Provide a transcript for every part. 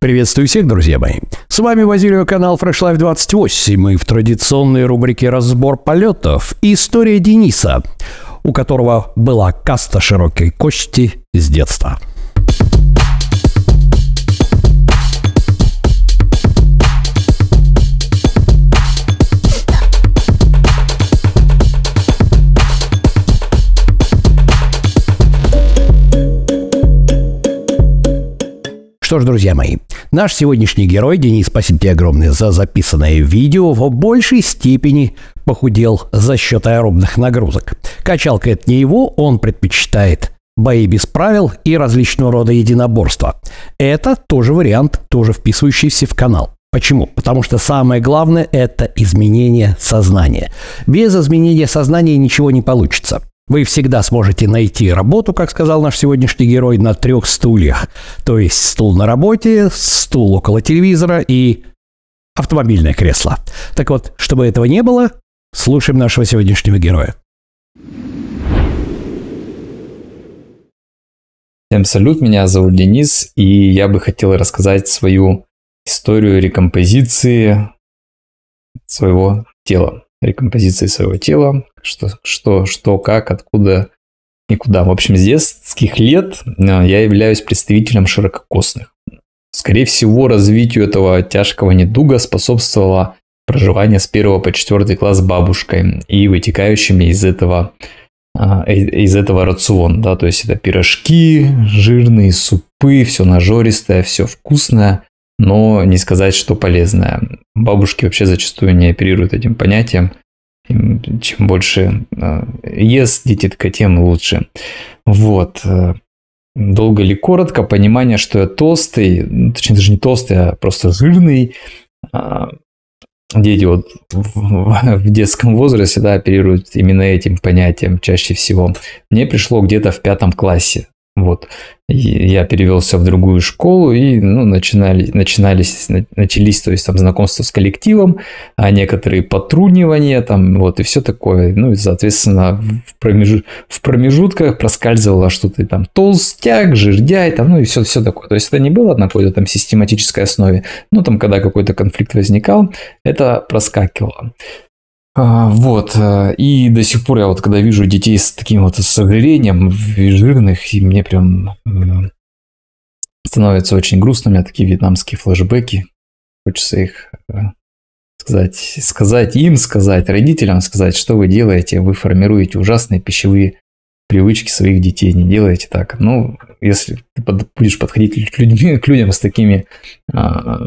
Приветствую всех, друзья мои. С вами Вазилио, канал Fresh Life 28 и в традиционной рубрике «Разбор полетов» история Дениса, у которого была каста широкой кости с детства. Что ж, друзья мои, наш сегодняшний герой, Денис, спасибо тебе огромное за записанное видео, в большей степени похудел за счет аэробных нагрузок. Качалка – это не его, он предпочитает бои без правил и различного рода единоборства. Это тоже вариант, тоже вписывающийся в канал. Почему? Потому что самое главное – это изменение сознания. Без изменения сознания ничего не получится. Вы всегда сможете найти работу, как сказал наш сегодняшний герой, на трех стульях. То есть стул на работе, стул около телевизора и автомобильное кресло. Так вот, чтобы этого не было, слушаем нашего сегодняшнего героя. Всем салют, меня зовут Денис, и я бы хотел рассказать свою историю рекомпозиции своего тела рекомпозиции своего тела, что, что, что, как, откуда и куда. В общем, с детских лет э, я являюсь представителем ширококосных. Скорее всего, развитию этого тяжкого недуга способствовало проживание с 1 по 4 класс с бабушкой и вытекающими из этого э, из этого рацион, да, то есть это пирожки, жирные супы, все нажористое, все вкусное, но не сказать, что полезное. Бабушки вообще зачастую не оперируют этим понятием. Чем больше э, ест дитятка, тем лучше. Вот. Э, долго или коротко, понимание, что я толстый, ну, точнее даже не толстый, а просто жирный. А, дети вот в детском возрасте да, оперируют именно этим понятием чаще всего. Мне пришло где-то в пятом классе. Вот. я перевелся в другую школу, и ну, начинали, начинались, начались то есть, там, знакомства с коллективом, а некоторые потрунивания, там, вот, и все такое. Ну, и, соответственно, в, промеж... в промежутках проскальзывало что-то там толстяк, жирдяй, там, ну, и все, все такое. То есть, это не было на какой-то там систематической основе, но там, когда какой-то конфликт возникал, это проскакивало. А, вот, э, и до сих пор я вот когда вижу детей с таким вот с ожирением, жирных, и мне прям становится очень грустно, у меня такие вьетнамские флешбеки, хочется их э, сказать, сказать им, сказать родителям, сказать, что вы делаете, вы формируете ужасные пищевые привычки своих детей, не делайте так. Ну, если ты будешь подходить к, людьми, к людям с такими а,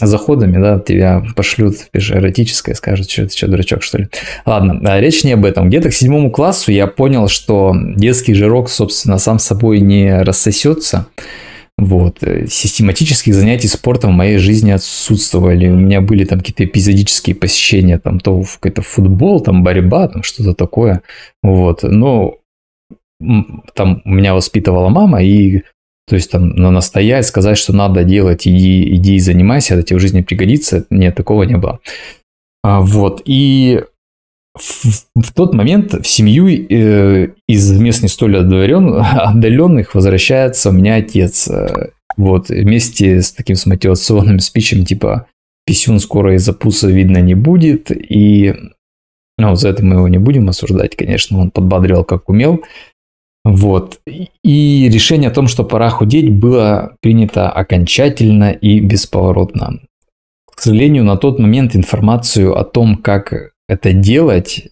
заходами, да, тебя пошлют пишешь эротическое, скажут, что ты что, дурачок, что ли. Ладно, а речь не об этом. Где-то к седьмому классу я понял, что детский жирок, собственно, сам собой не рассосется. Вот. Систематических занятий спортом в моей жизни отсутствовали. У меня были там какие-то эпизодические посещения, там то в какой-то футбол, там борьба, там что-то такое. Вот. Но там меня воспитывала мама, и то есть там на настоять, сказать, что надо делать, иди, иди и занимайся, это тебе в жизни пригодится. Нет, такого не было. А, вот. И в, в тот момент в семью э, из мест не столь отдален, отдаленных возвращается у меня отец. Э, вот, вместе с таким с мотивационным спичем, типа, писюн скоро из-за пуса видно не будет, и ну, за это мы его не будем осуждать, конечно, он подбадривал как умел. Вот. И решение о том, что пора худеть, было принято окончательно и бесповоротно. К сожалению, на тот момент информацию о том, как это делать,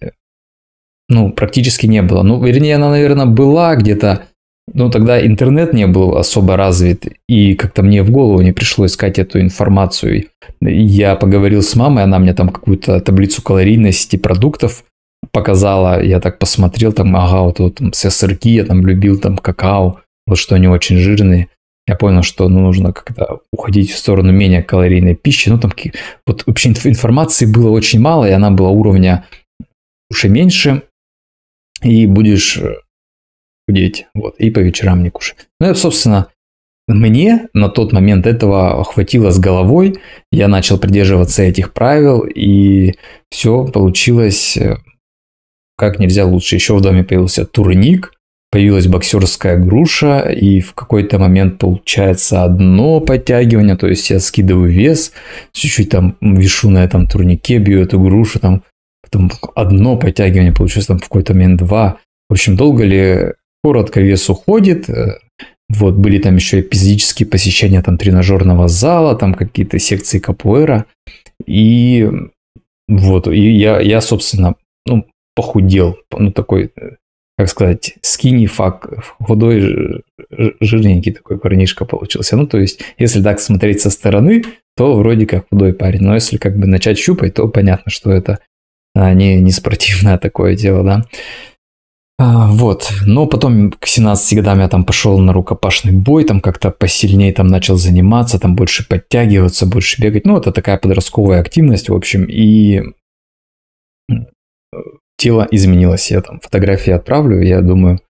ну, практически не было. Ну, вернее, она, наверное, была где-то, но тогда интернет не был особо развит, и как-то мне в голову не пришло искать эту информацию. Я поговорил с мамой, она мне там какую-то таблицу калорийности продуктов показала, я так посмотрел, там, ага, вот, вот там, сырки, я там любил там какао, вот что они очень жирные. Я понял, что ну, нужно как-то уходить в сторону менее калорийной пищи. Ну, там вот вообще информации было очень мало, и она была уровня уже меньше, и будешь э, худеть, вот, и по вечерам не кушай. Ну, это, собственно, мне на тот момент этого хватило с головой, я начал придерживаться этих правил, и все получилось э, как нельзя лучше. Еще в доме появился турник, появилась боксерская груша, и в какой-то момент получается одно подтягивание, то есть я скидываю вес, чуть-чуть там вешу на этом турнике, бью эту грушу, там потом одно подтягивание получилось, там в какой-то момент два. В общем, долго ли, коротко вес уходит, вот, были там еще эпизодические посещения там тренажерного зала, там какие-то секции капуэра. И вот, и я, я собственно, ну, похудел, ну, такой, как сказать, скини фак, худой, жирненький такой парнишка получился. Ну, то есть, если так смотреть со стороны, то вроде как худой парень. Но если как бы начать щупать, то понятно, что это а, не, не спортивное такое дело, да. А, вот, но потом к 17 годам я там пошел на рукопашный бой, там как-то посильнее там начал заниматься, там больше подтягиваться, больше бегать. Ну, это такая подростковая активность, в общем, и тело изменилось. Я там фотографии отправлю, я думаю,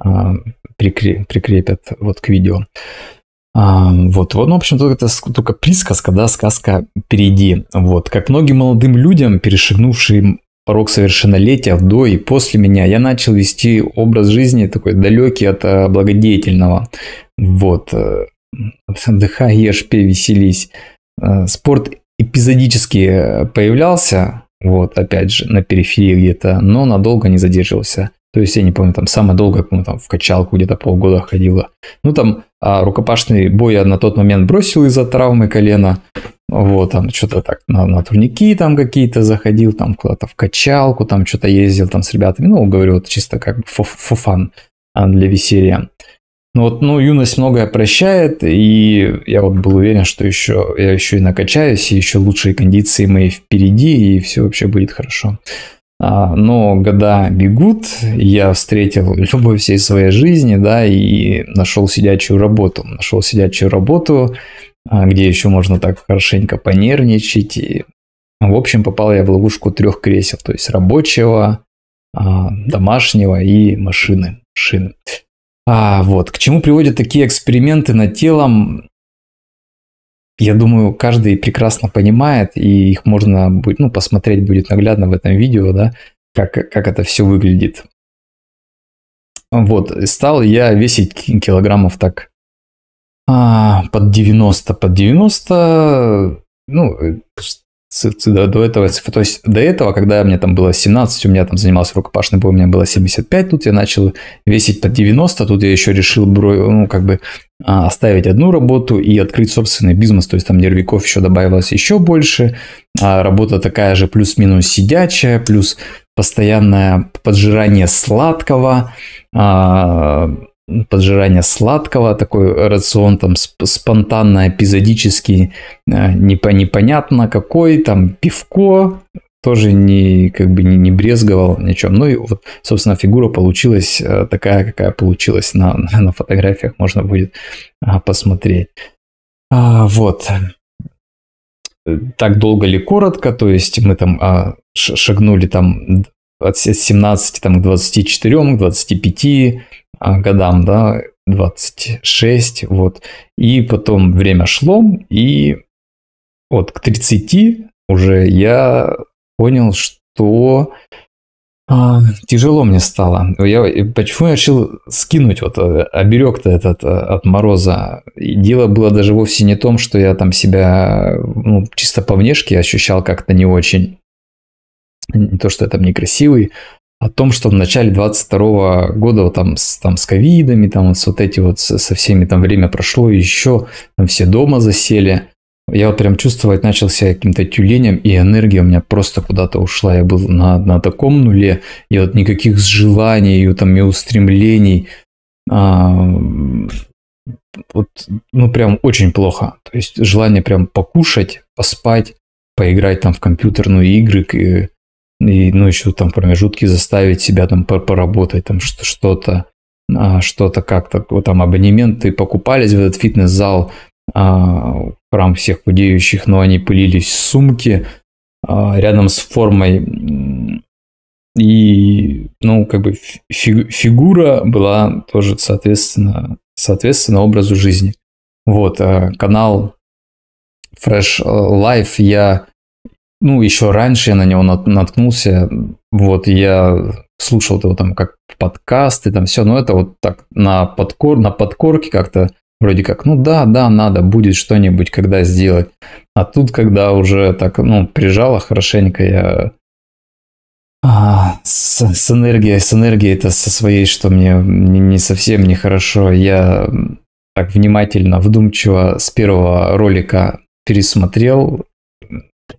а, прикрепят вот к видео. А, вот, вот, ну, в общем, это только присказка, да, сказка впереди. Вот, как многим молодым людям, перешагнувшим порог совершеннолетия, до и после меня, я начал вести образ жизни такой далекий от э, благодетельного. Вот. Э, отдыхай, ешь, пей, веселись. Э, спорт эпизодически появлялся, вот, опять же, на периферии где-то, но надолго не задерживался. То есть, я не помню, там самое долгое, по там в качалку где-то полгода ходила. Ну, там а, рукопашный бой я на тот момент бросил из-за травмы колена. Вот, там что-то так на, на турники там какие-то заходил, там куда-то в качалку, там что-то ездил там с ребятами. Ну, говорю, вот чисто как фуфан а, для веселья. Ну вот, ну, юность многое прощает, и я вот был уверен, что еще, я еще и накачаюсь, и еще лучшие кондиции мои впереди, и все вообще будет хорошо. А, но года бегут, я встретил любовь всей своей жизни, да, и нашел сидячую работу. Нашел сидячую работу, а, где еще можно так хорошенько понервничать. И, в общем, попал я в ловушку трех кресел, то есть рабочего, а, домашнего и машины. машины. А, вот, к чему приводят такие эксперименты над телом, я думаю, каждый прекрасно понимает, и их можно будет, ну, посмотреть будет наглядно в этом видео, да, как, как это все выглядит. Вот, стал я весить килограммов так а, под 90, под 90, ну, до, до этого, то есть до этого, когда мне там было 17, у меня там занимался рукопашный бой, у меня было 75, тут я начал весить под 90, тут я еще решил, ну, как бы а, оставить одну работу и открыть собственный бизнес, то есть там нервиков еще добавилось еще больше, а работа такая же плюс-минус сидячая, плюс постоянное поджирание сладкого, а, поджирание сладкого, такой рацион там спонтанно, эпизодический, э, непонятно какой, там пивко, тоже не, как бы не, не брезговал ничем. Ну и вот, собственно, фигура получилась э, такая, какая получилась на, на фотографиях, можно будет а, посмотреть. А, вот. Так долго ли коротко, то есть мы там а, шагнули там от 17 там, к 24, к 25, а, годам, да, 26, вот. И потом время шло, и вот к 30 уже я понял, что а, тяжело мне стало. Я, почему я решил скинуть вот э, оберег-то этот э, от мороза? И дело было даже вовсе не в том, что я там себя ну, чисто по внешке ощущал как-то не очень. Не то, что я там некрасивый, о том, что в начале 22 года вот там, с, там с ковидами, там вот, вот эти вот со всеми там время прошло, еще там все дома засели. Я вот прям чувствовать начал себя каким-то тюленем, и энергия у меня просто куда-то ушла. Я был на, на таком нуле, и вот никаких желаний, и, там, и устремлений. А, вот, ну, прям очень плохо. То есть желание прям покушать, поспать, поиграть там в компьютерные игры, и, ну, еще там промежутки заставить себя там поработать, там что-то, а, что-то как-то, вот там абонементы покупались в этот фитнес-зал, а, храм всех худеющих, но они пылились в сумке а, рядом с формой. И, ну, как бы фигура была тоже, соответственно, соответственно образу жизни. Вот, канал Fresh Life я ну, еще раньше я на него наткнулся. Вот, я слушал его там как подкасты, там все, но это вот так на, подкор, на подкорке как-то вроде как, ну да, да, надо, будет что-нибудь когда сделать. А тут, когда уже так, ну, прижало хорошенько, я а, с, с энергией, с энергией это со своей, что мне не, не совсем нехорошо. Я так внимательно, вдумчиво с первого ролика пересмотрел,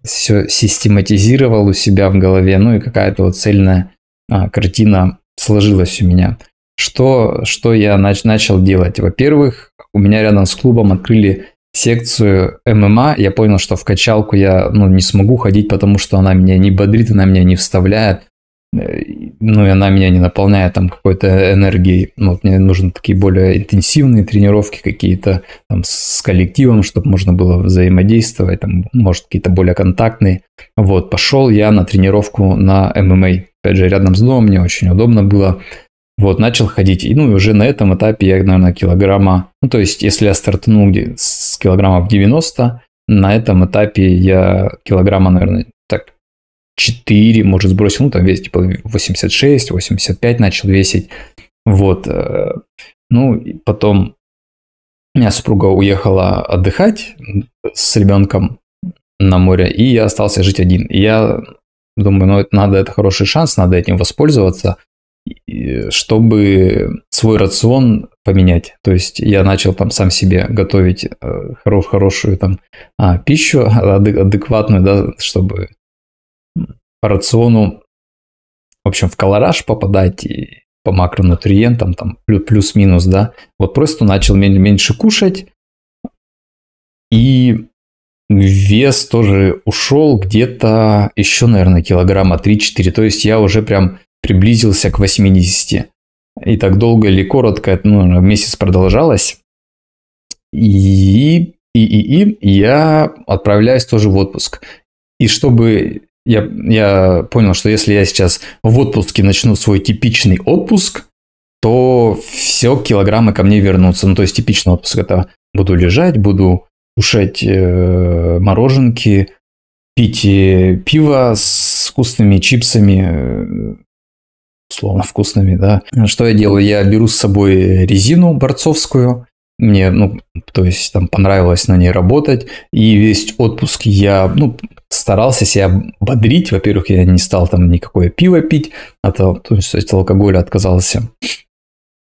все систематизировал у себя в голове, ну и какая-то вот цельная а, картина сложилась у меня. Что, что я нач, начал делать? Во-первых, у меня рядом с клубом открыли секцию ММА, я понял, что в качалку я ну, не смогу ходить, потому что она меня не бодрит, она меня не вставляет, ну и она меня не наполняет там какой-то энергией. Ну, вот мне нужны такие более интенсивные тренировки какие-то там с коллективом, чтобы можно было взаимодействовать, там, может, какие-то более контактные. Вот, пошел я на тренировку на ММА. Опять же, рядом с домом мне очень удобно было. Вот, начал ходить. И, ну, и уже на этом этапе я, наверное, килограмма... Ну, то есть, если я стартанул с килограммов 90, на этом этапе я килограмма, наверное, 4, может, сбросил. Ну, там вес, типа, 86, 85 начал весить. Вот. Э, ну, и потом у меня супруга уехала отдыхать с ребенком на море, и я остался жить один. И я думаю, ну, это надо, это хороший шанс, надо этим воспользоваться – чтобы свой рацион поменять. То есть я начал там сам себе готовить э, хорош, хорошую там а, пищу адекватную, да, чтобы по рациону, в общем, в колораж попадать и по макронутриентам, там плюс-минус, да. Вот просто начал меньше кушать, и вес тоже ушел где-то еще, наверное, килограмма 3-4. То есть я уже прям приблизился к 80. И так долго или коротко, ну, месяц продолжалось. И, и, и, и я отправляюсь тоже в отпуск. И чтобы я, я понял, что если я сейчас в отпуске начну свой типичный отпуск, то все килограммы ко мне вернутся. Ну, то есть типичный отпуск это буду лежать, буду кушать э, мороженки, пить э, пиво с вкусными чипсами, э, условно вкусными, да. Что я делаю? Я беру с собой резину борцовскую, мне, ну, то есть там понравилось на ней работать, и весь отпуск я, ну, старался себя бодрить. Во-первых, я не стал там никакое пиво пить, а то, есть от алкоголя отказался.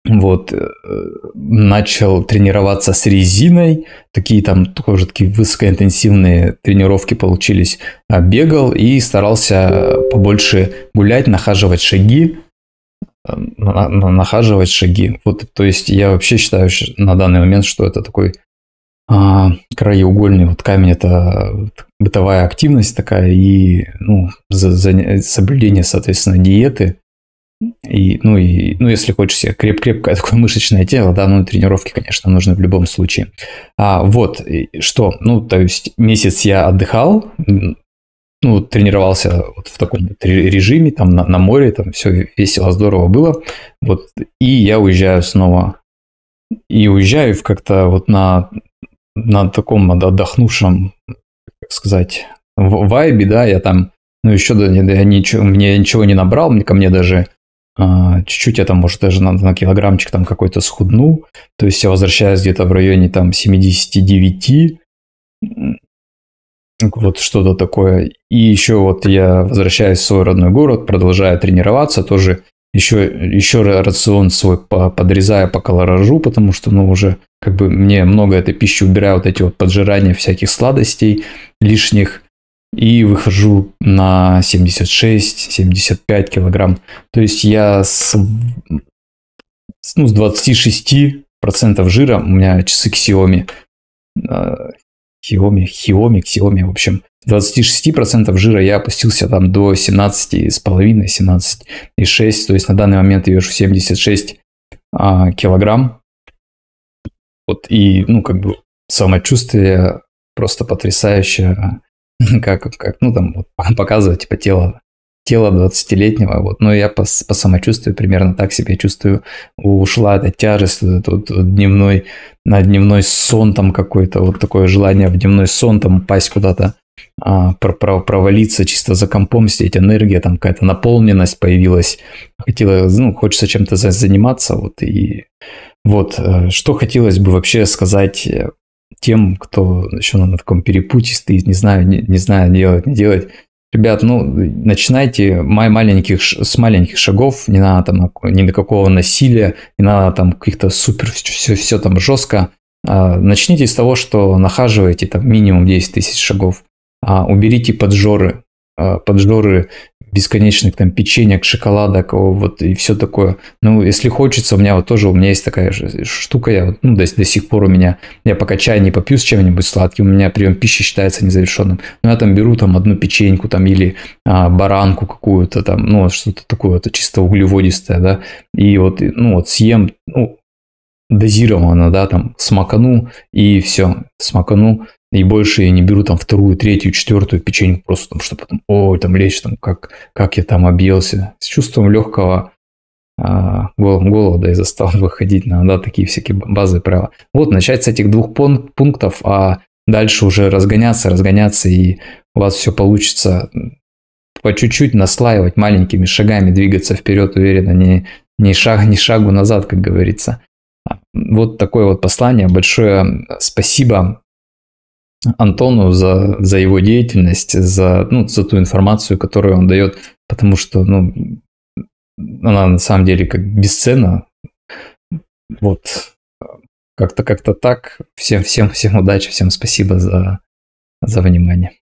Вот, э, начал тренироваться с резиной, такие там тоже такие высокоинтенсивные тренировки получились. А бегал и старался побольше гулять, нахаживать шаги, на, нахаживать шаги. Вот, то есть я вообще считаю на данный момент, что это такой а, краеугольный вот камень, это бытовая активность такая и ну, за, за, соблюдение, соответственно, диеты. И, ну, и, ну, если хочешь себе креп крепкое такое мышечное тело, да, ну, тренировки, конечно, нужны в любом случае. А, вот, что, ну, то есть месяц я отдыхал, ну, тренировался вот в таком режиме, там на, на море, там все весело, здорово было. Вот, и я уезжаю снова. И уезжаю как-то вот на, на таком отдохнувшем, сказать, вайбе, да, я там, ну, еще да, я ничего, мне ничего не набрал, мне ко мне даже а, чуть-чуть я там, может, даже на, на килограммчик там какой-то схуднул, то есть я возвращаюсь где-то в районе там 79, вот что-то такое. И еще вот я возвращаюсь в свой родной город, продолжаю тренироваться, тоже еще, еще рацион свой подрезаю по колоражу, потому что, ну, уже как бы мне много этой пищи убираю, вот эти вот поджирания всяких сладостей лишних, и выхожу на 76-75 килограмм. То есть я с, ну, с 26 процентов жира, у меня часы Xiaomi, Xiaomi, Xiaomi, Xiaomi, в общем, 26% жира я опустился там до 17,5, 17,6, то есть на данный момент я вешу 76 а, килограмм. Вот и, ну, как бы самочувствие просто потрясающее, как, как ну, там, вот, показывать, типа, тело тело 20-летнего, вот, но я по, по самочувствию примерно так себя чувствую. Ушла эта тяжесть, этот вот дневной, на дневной сон там какой-то, вот такое желание в дневной сон там упасть куда-то. а, провалиться, чисто за компом сидеть, энергия, там какая-то наполненность появилась. Хотела, ну, хочется чем-то заниматься, вот, и вот, э, что хотелось бы вообще сказать э, тем, кто еще на таком перепутье стоит, не знаю, не, не знаю, делать, не делать. Ребят, ну, начинайте маленьких, с маленьких шагов, не надо там ни на какого насилия, не надо там каких-то супер, все, все там жестко. А, начните с того, что нахаживаете там минимум 10 тысяч шагов. А, уберите поджоры, поджоры бесконечных там печенек, шоколадок, вот и все такое. Ну, если хочется, у меня вот тоже, у меня есть такая же штука, я ну, до, до сих пор у меня, я пока чай не попью с чем-нибудь сладким, у меня прием пищи считается незавершенным. Но я там беру там одну печеньку там или а, баранку какую-то там, ну, что-то такое, это чисто углеводистое, да, и вот, ну, вот съем, ну, дозированно, да, там, смакану, и все, смакану, и больше я не беру там вторую, третью, четвертую печеньку, просто там, чтобы потом, ой, там лечь, там, как, как я там объелся. С чувством легкого а, голода и застал выходить на да, такие всякие базовые правила. Вот, начать с этих двух пунктов, а дальше уже разгоняться, разгоняться, и у вас все получится по чуть-чуть наслаивать маленькими шагами, двигаться вперед уверенно, не, не шаг, не шагу назад, как говорится. Вот такое вот послание. Большое спасибо Антону за, за его деятельность, за, ну, за ту информацию, которую он дает, потому что, ну, она на самом деле как бесценна. Вот, как-то как-то так. Всем, всем, всем удачи, всем спасибо за, за внимание.